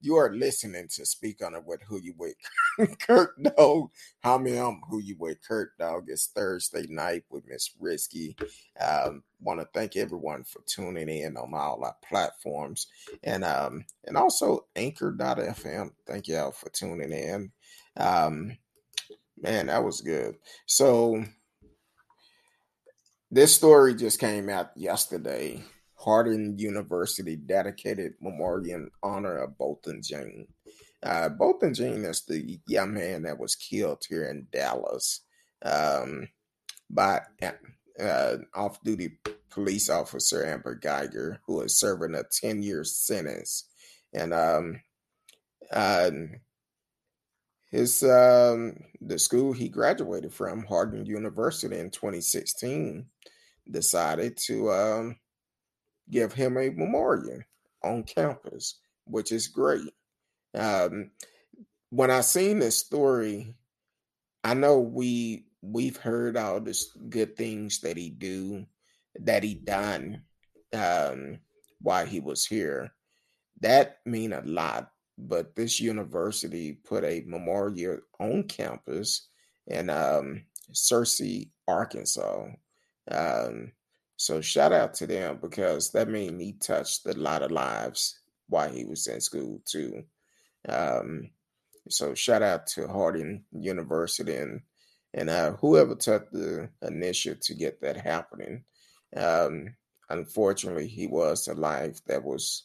You are listening to Speak on it with Who You With Kurt Dog. How me I'm Who You With Kurt Dog. It's Thursday night with Miss Risky. Um, want to thank everyone for tuning in on all our platforms and um and also anchor.fm. Thank y'all for tuning in. Um man, that was good. So this story just came out yesterday. Harding University dedicated memorial in honor of Botham Jean. Uh, Botham Jean is the young man that was killed here in Dallas um, by uh, off duty police officer Amber Guyger, who is serving a 10 year sentence. And um, uh, his um, the school he graduated from, Harding University, in 2016, decided to um, give him a memorial on campus, which is great. Um, when I seen this story, I know we we've heard all this good things that he do, that he done um, while he was here. That mean a lot but this university put a memorial on campus in um, Searcy, Arkansas. Um, so shout out to them because that means he touched a lot of lives while he was in school too. Um, so shout out to Harding University and and uh, whoever took the initiative to get that happening. Um, unfortunately, he was a life that was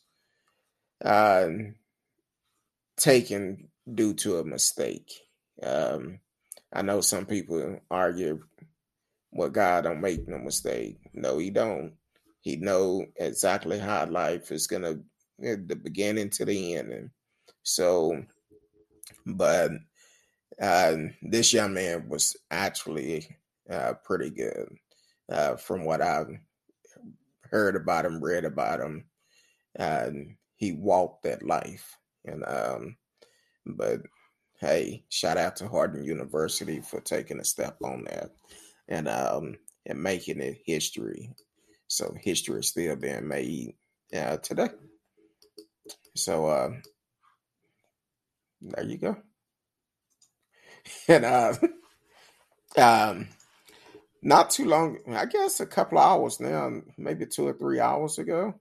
uh, taken due to a mistake. Um, I know some people argue, "Well, God don't make no mistake." No, He don't. He know exactly how life is gonna, eh, the beginning to the end. And so, but uh, this young man was actually uh, pretty good, uh, from what I've heard about him, read about him. And he walked that life and um, but hey, shout out to Harding University for taking a step on that and um and making it history. So history is still being made uh, today. So uh, there you go. And uh, um, not too long, I guess a couple hours now, maybe two or three hours ago,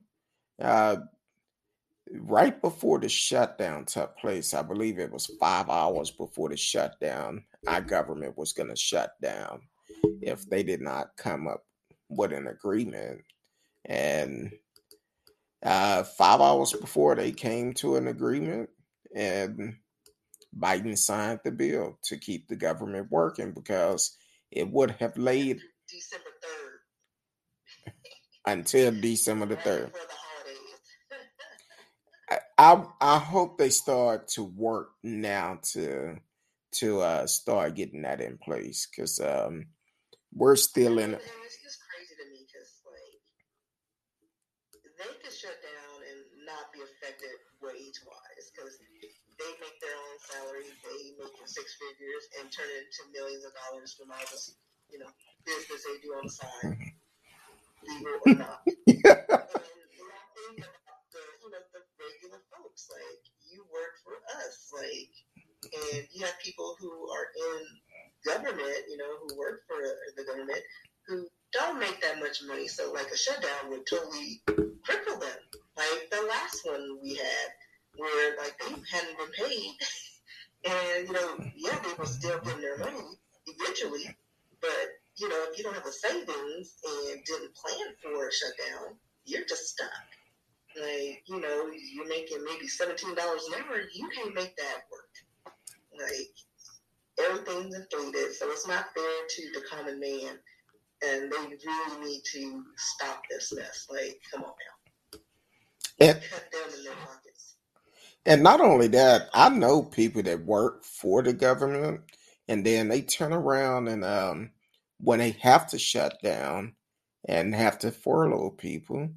uh, right before the shutdown took place, I believe it was five hours before the shutdown, our government was going to shut down if they did not come up with an agreement. And uh, five hours before they came to an agreement, and Biden signed the bill to keep the government working because it would have laid December 3rd. until December the 3rd. I I hope they start to work now to to uh start getting that in place because um we're still in. It. It's just crazy to me because like they could shut down and not be affected wage wise because they make their own salary, they make six figures and turn it into millions of dollars from all this you know business they do on the side, legal or not. yeah regular folks. Like you work for us. Like, and you have people who are in government, you know, who work for the government who don't make that much money. So like a shutdown would totally cripple them. Like the last one we had, where like they hadn't been paid, and you know, yeah, they were still getting their money eventually, but you know, if you don't have a savings and didn't plan for a shutdown, you're just stuck. Like, you know, you're making maybe $17 an hour, you can't make that work. Like, everything's inflated, so it's not fair to the common man. And they really need to stop this mess. Like, come on now. And, Cut down in their pockets. And not only that, I know people that work for the government and then they turn around and um, when they have to shut down and have to furlough people,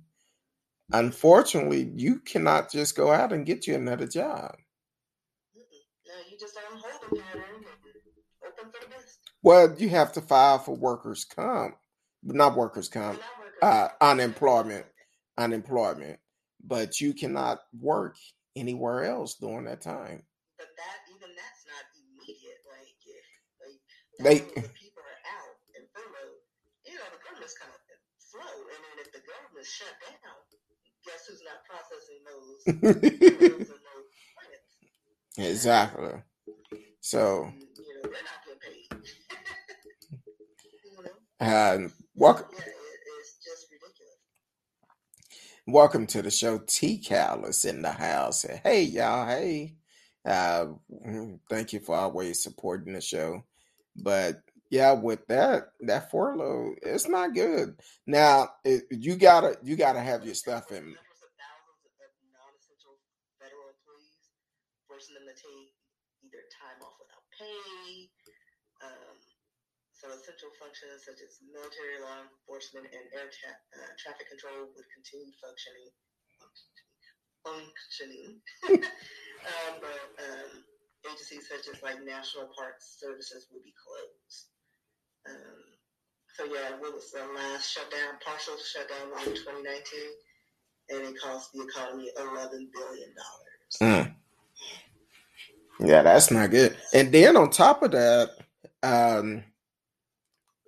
Unfortunately, you cannot just go out and get you another job. Well, you have to file for workers' comp, not workers' comp, uh, unemployment, unemployment. But you cannot work anywhere else during that time. But that even that's not immediate. Like, if, like They- the people are out and furloughed. You know, the government's kind of slow, and then if the government's shut down, guess who's not processing those those exactly. So, you know, they're not getting paid. Uh, welcome, welcome to the show. T Cal is in the house. Hey, y'all. Hey, uh, mm, thank you for always supporting the show. But yeah, with that, that furlough, it's not good. Now, it, you gotta, you gotta have your stuff in. So essential functions such as military law enforcement and air tra- uh, traffic control would continue functioning. Functioning. um, but um, agencies such as like National Park Services would be closed. Um, so yeah, what was the last shutdown? Partial shutdown in 2019 and it cost the economy eleven billion dollars. Mm. Yeah, that's not good. And then on top of that, um,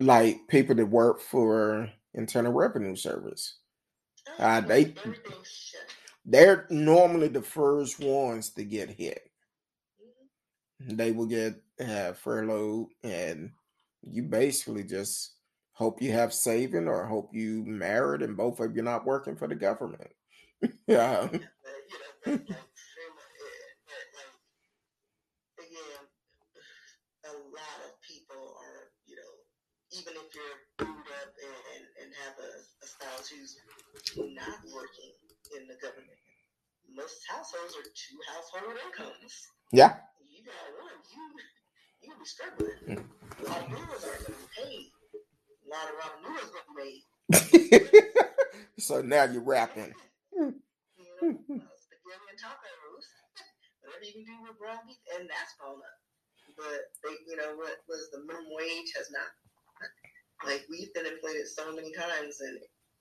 like people that work for Internal Revenue Service, Uh, they they're normally the first ones to get hit. Mhm. They will get uh, furloughed, and you basically just hope you have saving or hope you married and both of you're not working for the government. yeah. But, you know, but, like, pretty much, eh, but, like, again, a lot of people are, you know, even if you're booed up and, and, and have a, a spouse who's not working in the government, most households are two household incomes. Yeah. You got one, you you be struggling. A lot of aren't to be paid. A lot of revenue is going to be made. so now you're rapping. You know, uh, spaghetti and tacos, whatever you can do with ground beef, and that's up. But they, you know, what was the minimum wage has not. Like we've been inflated so many times, and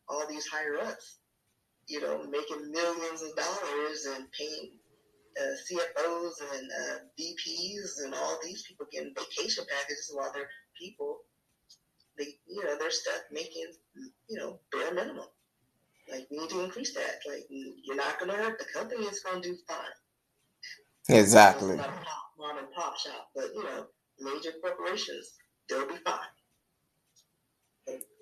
all these higher ups, you know, making millions of dollars and paying uh, CFOs and uh, VPs and all these people getting vacation packages while their people, they, you know, they're stuck making, you know, bare minimum. Like we need to increase that. Like you're not going to hurt the company; it's going to do fine. Exactly. It's not a pop, mom and pop shop, but you know, major corporations, they'll be fine.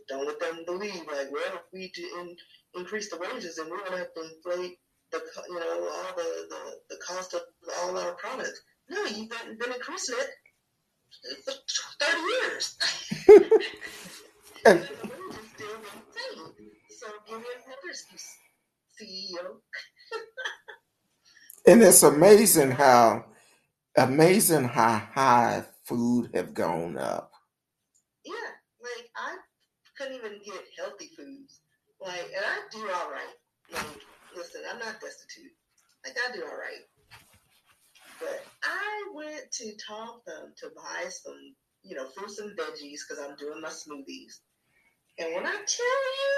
Don't let them believe like, well, if we do in, increase the wages, then we're to have to inflate the, you know, all the, the, the cost of all our products. No, you've been, been increasing it for thirty years. And- the wages still the same. So give me another excuse, CEO. And it's amazing how amazing how high food have gone up. Yeah, like I couldn't even get healthy foods. Like, and I do all right. Like, listen, I'm not destitute. Like, I do all right. But I went to Tom Thumb to buy some, you know, fruits and veggies because I'm doing my smoothies. And when I tell you,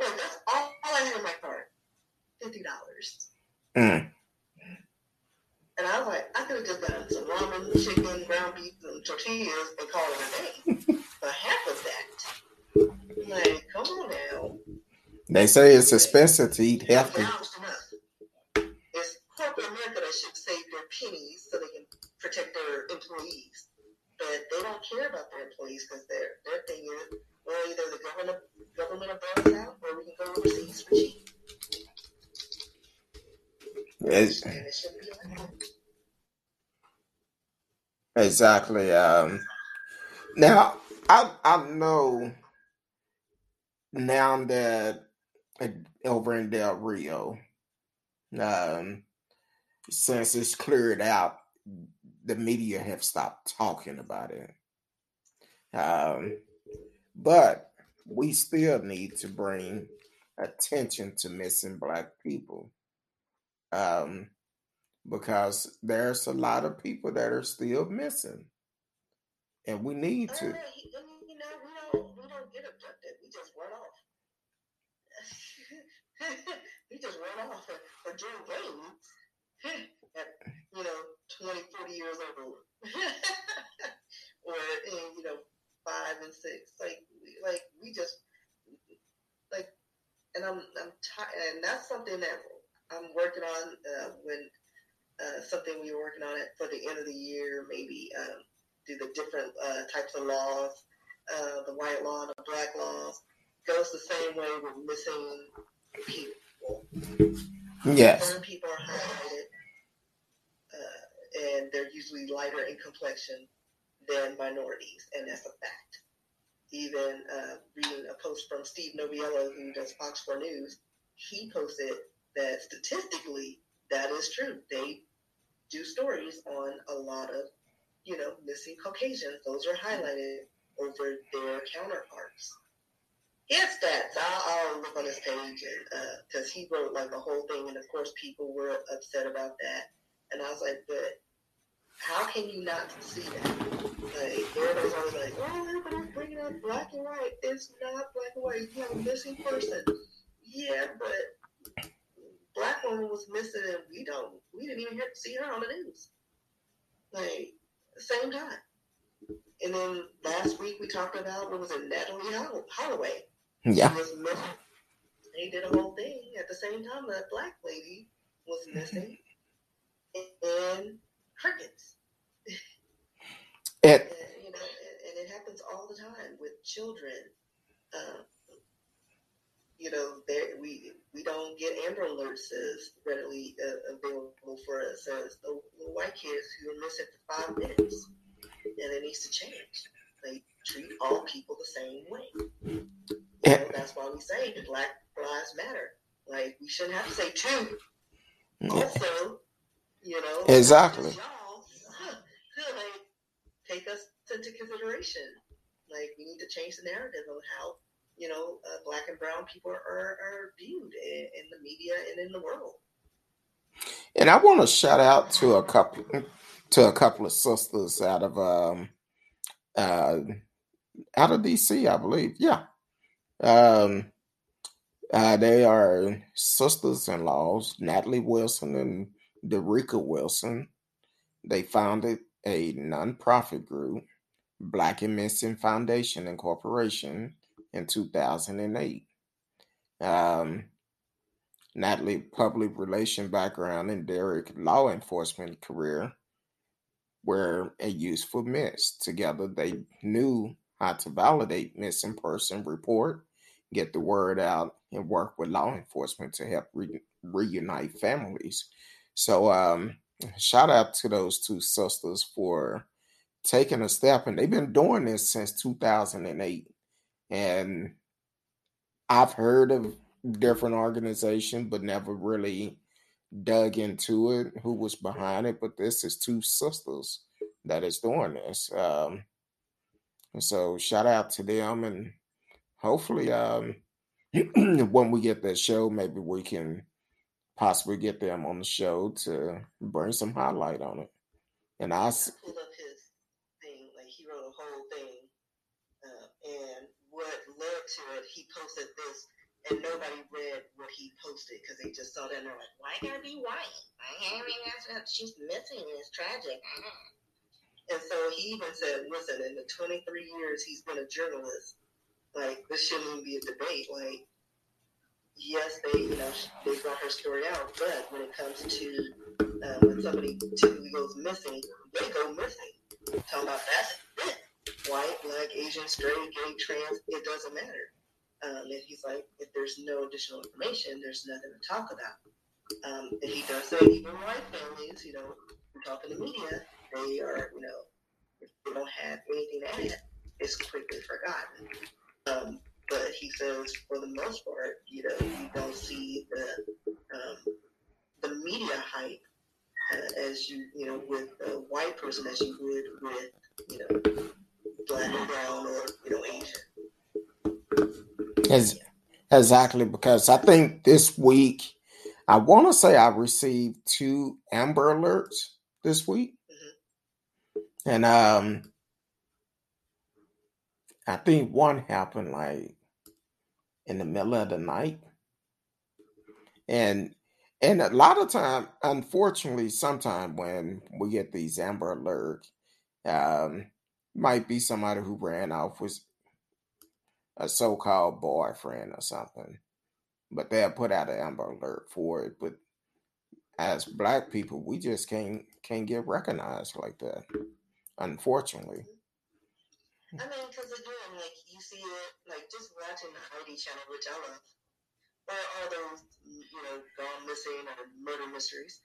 yeah, that's all, all I had in my cart, fifty dollars. Mm. And I was like, I could have just done some ramen, chicken, ground beef, and tortillas and called it a day. For half of that. Like, come on now. They say it's expensive to eat healthy. It's corporate America that should save their pennies so they can protect their employees. But they don't care about their employees because their their thing is, well, either the government government will bail us out or we can go overseas for cheap. It's- And it shouldn't be like that. exactly. Um, now I I know now that over in Del Rio, um, since it's cleared out, the media have stopped talking about it. Um, but we still need to bring attention to missing black people. Um, because there's a lot of people that are still missing. And we need to. you you know, we don't we don't get abducted. We just run off. we just run off or, or join gangs. at, you know, 20, 40 years old. or, in, you know, five and six. Like, like we just, like, and I'm, I'm tired. And that's something that I'm working on uh, when uh, something we were working on it for the end of the year, maybe um, do the different uh, types of laws, uh, the white law and the black laws. Goes the same way with missing people. Yes. Certain people are highlighted, uh, and they're usually lighter in complexion than minorities, and that's a fact. Even uh, reading a post from Steve Noviello, who does Fox 4 News, he posted that statistically that is true. They do stories on a lot of, you know, missing Caucasians. Those are highlighted over their counterparts. Has stats. I'll, look on his page because uh, he wrote like the whole thing, and of course people were upset about that. And I was like, but how can you not see that? Like everybody's always like, oh, everybody's bringing up black and white. It's not black and white. You have a missing person. Yeah, but black woman was missing, and we don't. We didn't even hear, see her on the news. Like same time. And then last week we talked about what was it, Natalee Holloway. Yeah. They did a whole thing at the same time that black lady was missing, and crickets. It, and, you know, and, it happens all the time with children. Um, you know, we we don't get Amber Alerts as readily uh, available for us as the little white kids who are missing for five minutes, and it needs to change. They treat all people the same way. Know, that's why we say the Black Lives Matter. Like we shouldn't have to say two. Also, you know, exactly. Y'all, like, take us into consideration. Like we need to change the narrative of how you know, uh, black and brown people are, are viewed in, in, the media and in the world. And I want to shout out to a couple to a couple of sisters out of um uh out of DC, I believe. Yeah. Um uh, they are sisters-in-laws, Natalie Wilson and Derrica Wilson. They founded a nonprofit group, Black and Missing Foundation Incorporation, in 2008. Um, Natalie, public relation background, and Derek, law enforcement career were a useful mix. Together, they knew how to validate missing person report, get the word out, and work with law enforcement to help re- reunite families. So, um, shout out to those two sisters for taking a step, and they've been doing this since 2008. And I've heard of different organizations, but never really dug into it, who was behind it. But this is two sisters that is doing this. Um, so shout out to them, and hopefully, um, when we get that show, maybe we can possibly get them on the show to bring some highlight on it. And I, I pulled up his thing, like he wrote a whole thing, uh, and what led to it, he posted this, and nobody read what he posted because they just saw that and they're like, "Why gotta be white? I mean, that's she's missing. It's tragic." And so he even said, "Listen, in the 23 years he's been a journalist, like this shouldn't even be a debate. Like, yes, they you know they brought her story out, but when it comes to uh, when somebody typically goes missing, they go missing. Talking about that, white, black, Asian, straight, gay, trans, it doesn't matter. Um, and he's like, if there's no additional information, there's nothing to talk about. Um, and he does say even white families, you know, we talk in the media, they are, you know, if they don't have anything to add, it's quickly forgotten. Um, but he says, for the most part, you know, you don't see the um, the media hype uh, as you, you know, with a white person as you would with, you know, black or brown or you know Asian. As, exactly because I think this week I want to say I received two Amber Alerts this week, mm-hmm. and um, I think one happened like in the middle of the night, and And a lot of time, unfortunately, sometime when we get these Amber Alert, um, might be somebody who ran off with a so-called boyfriend or something, but they'll put out an Amber Alert for it. But as black people, we just can't can't get recognized like that, unfortunately. I mean, because again, like you see it, like just watching the ID channel, which I love, or all those, you know, gone missing or murder mysteries.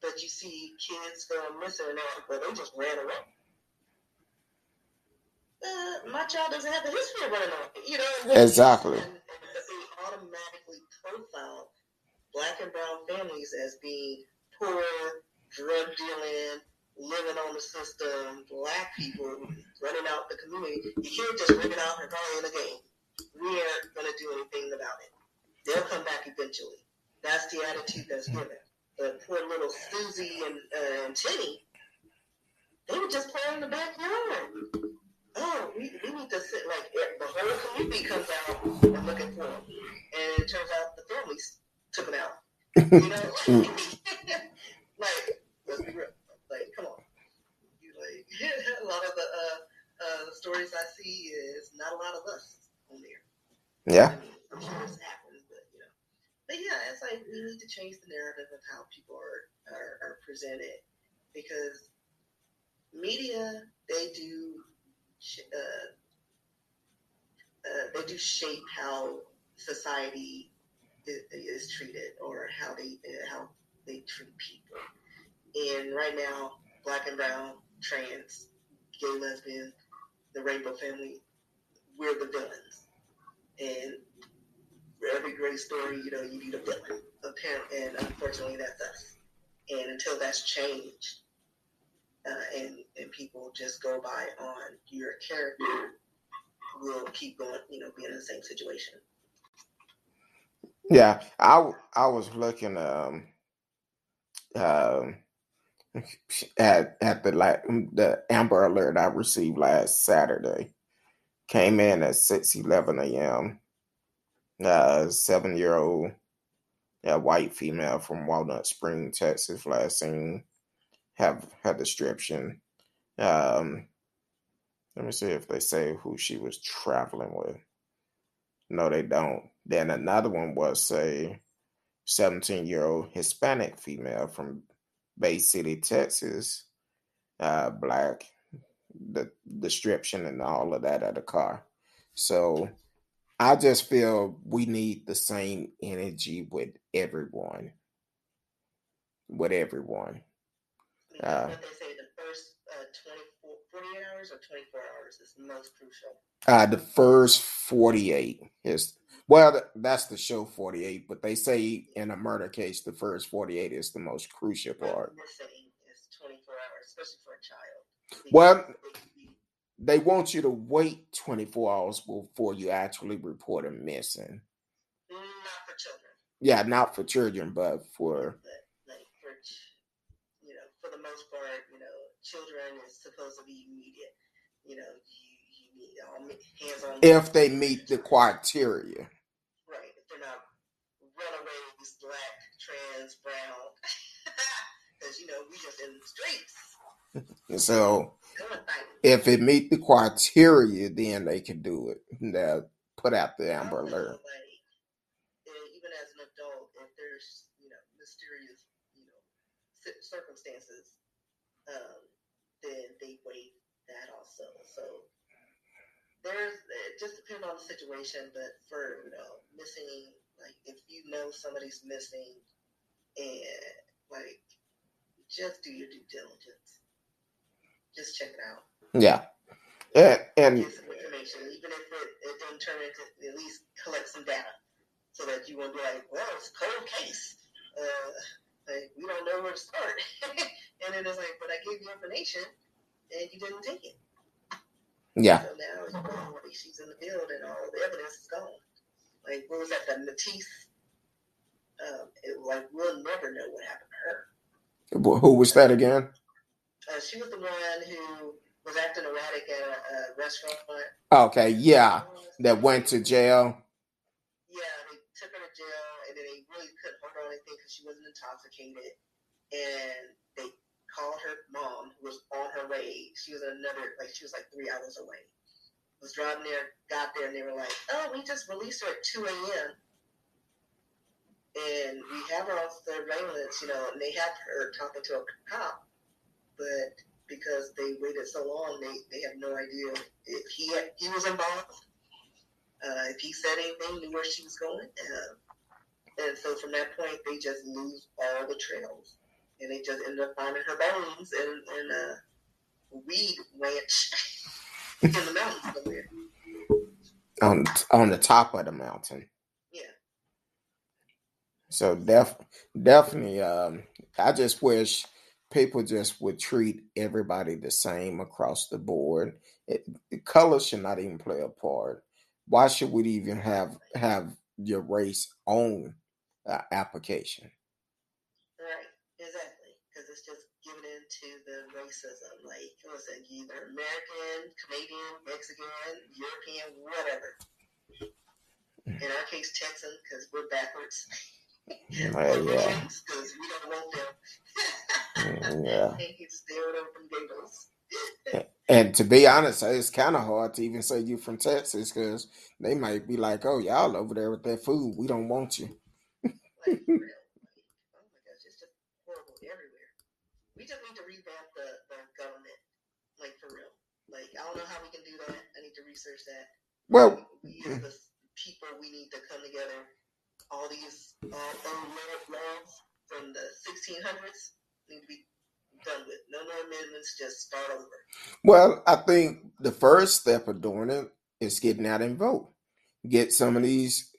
But you see kids going missing and but they just ran away. Uh, my child doesn't have the history of running away, you know. Exactly. And, and they automatically profile black and brown families as being poor, drug dealing, living on the system, black people running out the community. You can't just rip it out and call in a game. We aren't going to do anything about it. They'll come back eventually. That's the attitude that's given. But poor little Susie and, uh, and Tinny, they were just playing in the backyard. Oh, we, we need to sit like the whole community comes out and looking for them, and it turns out the families took them out. You know, like let's be real. Like, come on. You like a lot of the uh, uh, stories I see is not a lot of us on there. Yeah. I mean, I'm sure this happens, but you know. But yeah, it's like we need to change the narrative of how people are are, are presented because media they do uh, uh, they do shape how society is treated or how they how they treat people. And right now, black and brown, trans, gay, lesbian, the rainbow family, we're the villains. And for every great story, you know, you need a villain. Apparently, and unfortunately, that's us. And until that's changed, uh, and and people just go by on your character, we'll keep going, you know, being in the same situation. Yeah, I I was looking um um at at the like the Amber Alert I received last Saturday. Came in at six eleven a.m. Uh, seven year old uh, white female from Walnut Spring, Texas, last seen have her description. Um, let me see if they say who she was traveling with. No, they don't. Then another one was a 17 year old Hispanic female from Bay City, Texas, uh, black, the description and all of that of the car. So I just feel we need the same energy with everyone. With everyone. Uh, hours or 24 hours is most crucial. Uh, the first 48 is well, that's the show 48, but they say in a murder case, the first 48 is the most crucial part. Missing is 24 hours, especially for a child. Well, they want you to wait 24 hours before you actually report a missing. Not for children. Yeah, not for children, but for. But like for, you know, for the most part, you know, children is supposed to be immediate. You know, if they meet the criteria. Right. If they're not runaways, black, trans, brown. Because, you know, we just in the streets. so if it meet the criteria, then they can do it. They'll put out the Amber Alert. Like, even as an adult, if there's, you know, mysterious, you know, circumstances, um, then they waive that also. So there's it just depends on the situation, but for you know missing, like if you know somebody's missing, and like just do your due diligence, just check it out. Yeah. And, and get some information, even if it, it doesn't turn into at least collect some data, so that you won't be like, well, it's a cold case. Uh, like we don't know where to start, and then it's like, but I gave you information, and you didn't take it. Yeah. So now it's gone. She's in the field and all the evidence is gone. Like, what was that? The Mitrice? Um, it, like, we'll never know what happened to her. Who was that again? Uh, she was the one who was acting erratic at a, a restaurant. Okay, yeah. That went to jail. Yeah, they took her to jail, and then they really couldn't hold her on anything because she wasn't intoxicated, and they called her mom, who was on her way. She was another, like she was like three hours away. Was driving there, got there, and they were like, "Oh, we just released her at 2 a.m." And we have her on surveillance, you know, and they have her talking to a cop, but because they waited so long, they, they have no idea if he had, he was involved. Uh, if he said anything, knew where she was going. Uh, and so from that point, they just lose all the trails. And they just end up finding her bones in, in a weed ranch in the mountains somewhere. On, on the top of the mountain. Yeah. So def, definitely, um, I just wish people just would treat everybody the same across the board. It, the color should not even play a part. Why should we even have have your race on uh, application? Exactly. Because it's just giving into the racism. Like, it? Either American, Canadian, Mexican, European, whatever. In our case, Texan, because we're backwards. Uh, yeah. Because we don't want them. Mm, yeah. Stay away from ghettos. And to be honest, it's kind of hard to even say you from Texas because they might be like, "Oh, y'all over there with that food. We don't want you." Like, for real. Like, oh my gosh, it's just horrible everywhere. We just need to revamp the, the government. Like, for real. Like, I don't know how we can do that. I need to research that. Well, we as the people, we need to come together. All these uh, old laws from the 1600s need to be done with. No more amendments. Just start over. well, I think the first step of doing it is getting out and vote. Get some of these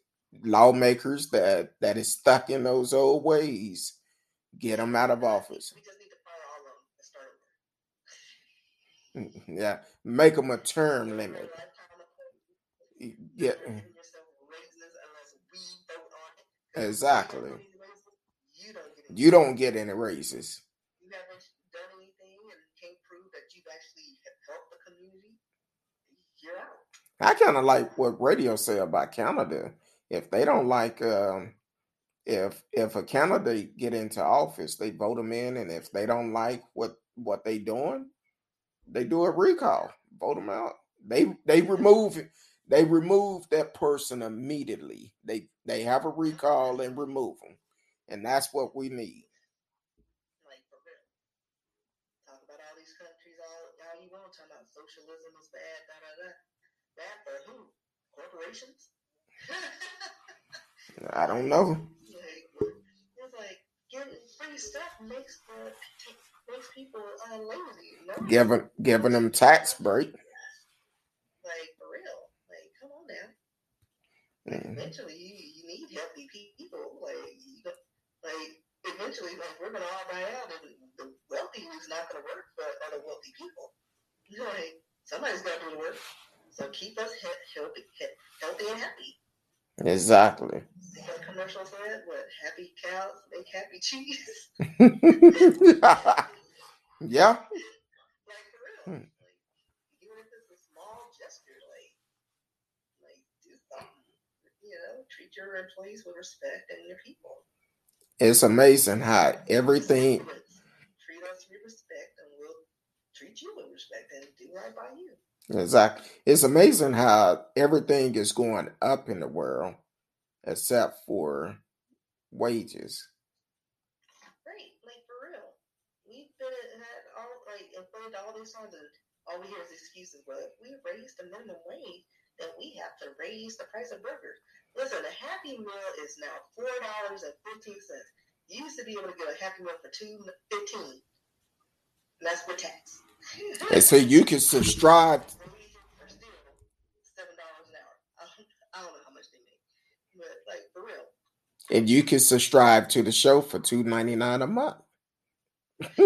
lawmakers that that is stuck in those old ways. Get them out of office. We just need to fire all of them and start over. Yeah, make them a term limit. Yeah, exactly. You don't get any raises. I kind of like what radio say about Canada. If they don't like, um, if if a candidate get into office, they vote them in, and if they don't like what what they doing, they do a recall, vote them out. They they remove. They remove that person immediately. They they have a recall and remove them, and that's what we need. Like for real. Talk about all these countries all, all you want, talking about socialism is bad, da da da. Bad for who? Corporations? I don't know. like, it's like getting free stuff makes the makes people uh, lazy. No? Giving giving them tax break. Like for real. Like come on now. Mhm. Eventually, you, you need healthy people. Like you like eventually, like we're gonna all die out, and the wealthy is not gonna work for other wealthy people. Like somebody's got to do the work. So keep us he- healthy, he- healthy and happy. Exactly. How commercial said, what happy cows make happy cheese. yeah. like for real. Hmm. Like even if it's a small gesture, like like do something. You know, treat your employees with respect and your people. It's amazing how everything treat us with respect, and we'll treat you with respect and do right by you. exactly it's amazing how everything is going up in the world except for wages. Right, like for real. We've been had all all these times, and all we hear is excuses. But if we raise the minimum wage, then we have to raise the price of burgers. Listen, a Happy Meal is now four dollars and fifteen cents. You used to be able to get a Happy Meal for two fifteen. That's with tax. And so you can subscribe. Wages are still seven dollars an hour. I don't know how much they make, but like for real. And you can subscribe to the show for two ninety nine a month.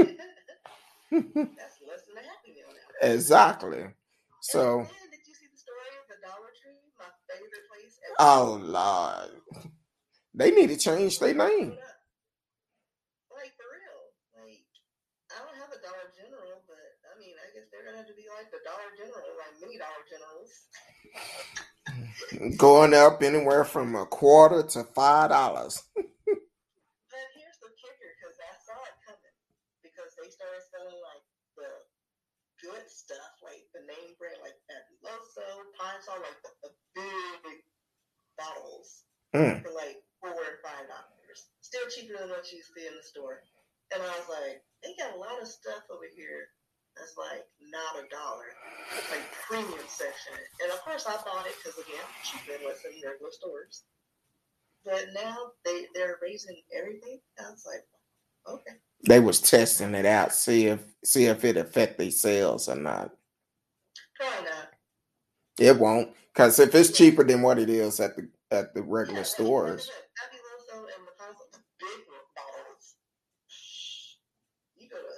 That's less than a Happy Meal now. Exactly. So, then, did you see the story of the Dollar Tree, my favorite oh Lord, they need to change their name. Like for real, like I don't have a Dollar General, but I mean, I guess they're gonna have to be like the Dollar General, like many Dollar Generals. Going up anywhere from a quarter to five dollars. But they started selling like the good stuff, like the name brand, like Fabuloso, Pine Sol, like the, the big bottles Mm. for like four or five dollars. Still cheaper than what you see in the store. And I was like, they got a lot of stuff over here that's like not a dollar, it's like premium section. And of course, I bought it because again, cheaper than what's in regular stores. But now they they're raising everything. I was like, okay. They was testing it out, see if see if it affect their sales or not. Probably not. It won't, because if it's cheaper than what it is at the at the regular Yeah, stores, Like I said, Fabuloso and Rapunzel, the big bottles. You go to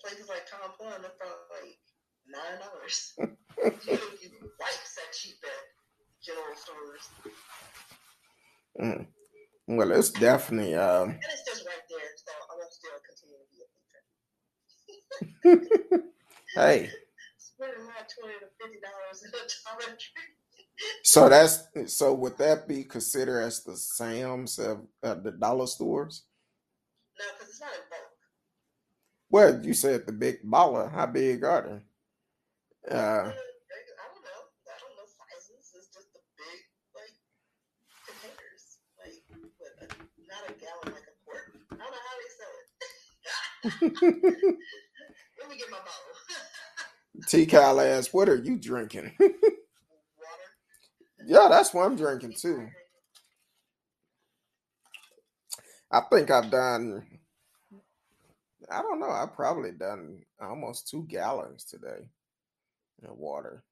places like Tom Thumb, they're probably like nine dollars. you can get wipes that cheap at general stores, mm. well, it's definitely um. and it's just right there. So I'm gonna still continue to be a patron. Hey, Spending my twenty to fifty dollars in a Dollar Tree. so that's so would that be considered as the Sam's of, of the dollar stores? No, because it's not in bulk. Well, you said the big baller. How big are they? Uh, I don't know. I don't know sizes. It's just the big like containers, like with a, not a gallon, like a quart. I don't know how they sell it. Let me get my bottle. T. Kyle asked, "What are you drinking?" Water. yeah, that's what I'm drinking too. I think I've done. I don't know. I've probably done almost two gallons today of water.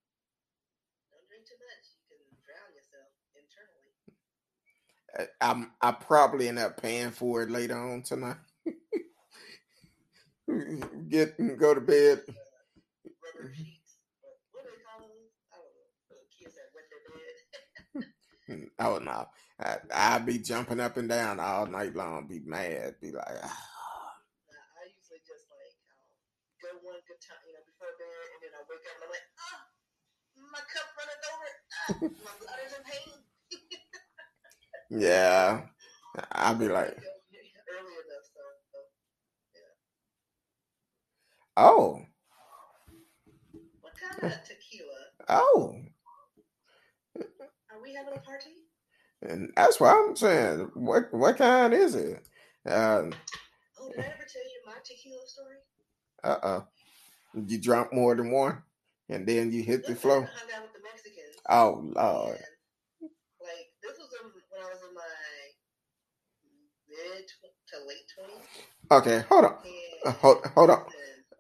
Don't drink too much. You can drown yourself internally. I- I'm I probably end up paying for it later on tonight. Get and go to bed. Rubber sheets. What, what do they call those? I don't know. Kids that wet their bed. Oh no, I, I'll be jumping up and down all night long. Be mad. Be like, ah. I usually just like um, go one good time, you know, before bed, and then I wake up and I'm like, ah, my cup running over. Ah, my bladder's in pain. yeah. I'd be like, early enough, so, so oh, kind of tequila? oh, Are we having a party? and that's what I'm saying. What what kind is it? Uh, Oh, did I ever tell you my tequila story? uh, uh You drunk more than one, and then you hit the Listen, flow. Hung out with the Mexicans. Oh lord. and, like this was when I was in my mid to late twenties. Okay, hold on, uh, And hold hold on,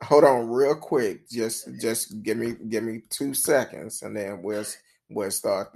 hold on, real quick. Just just give me give me two seconds, and then we'll we'll start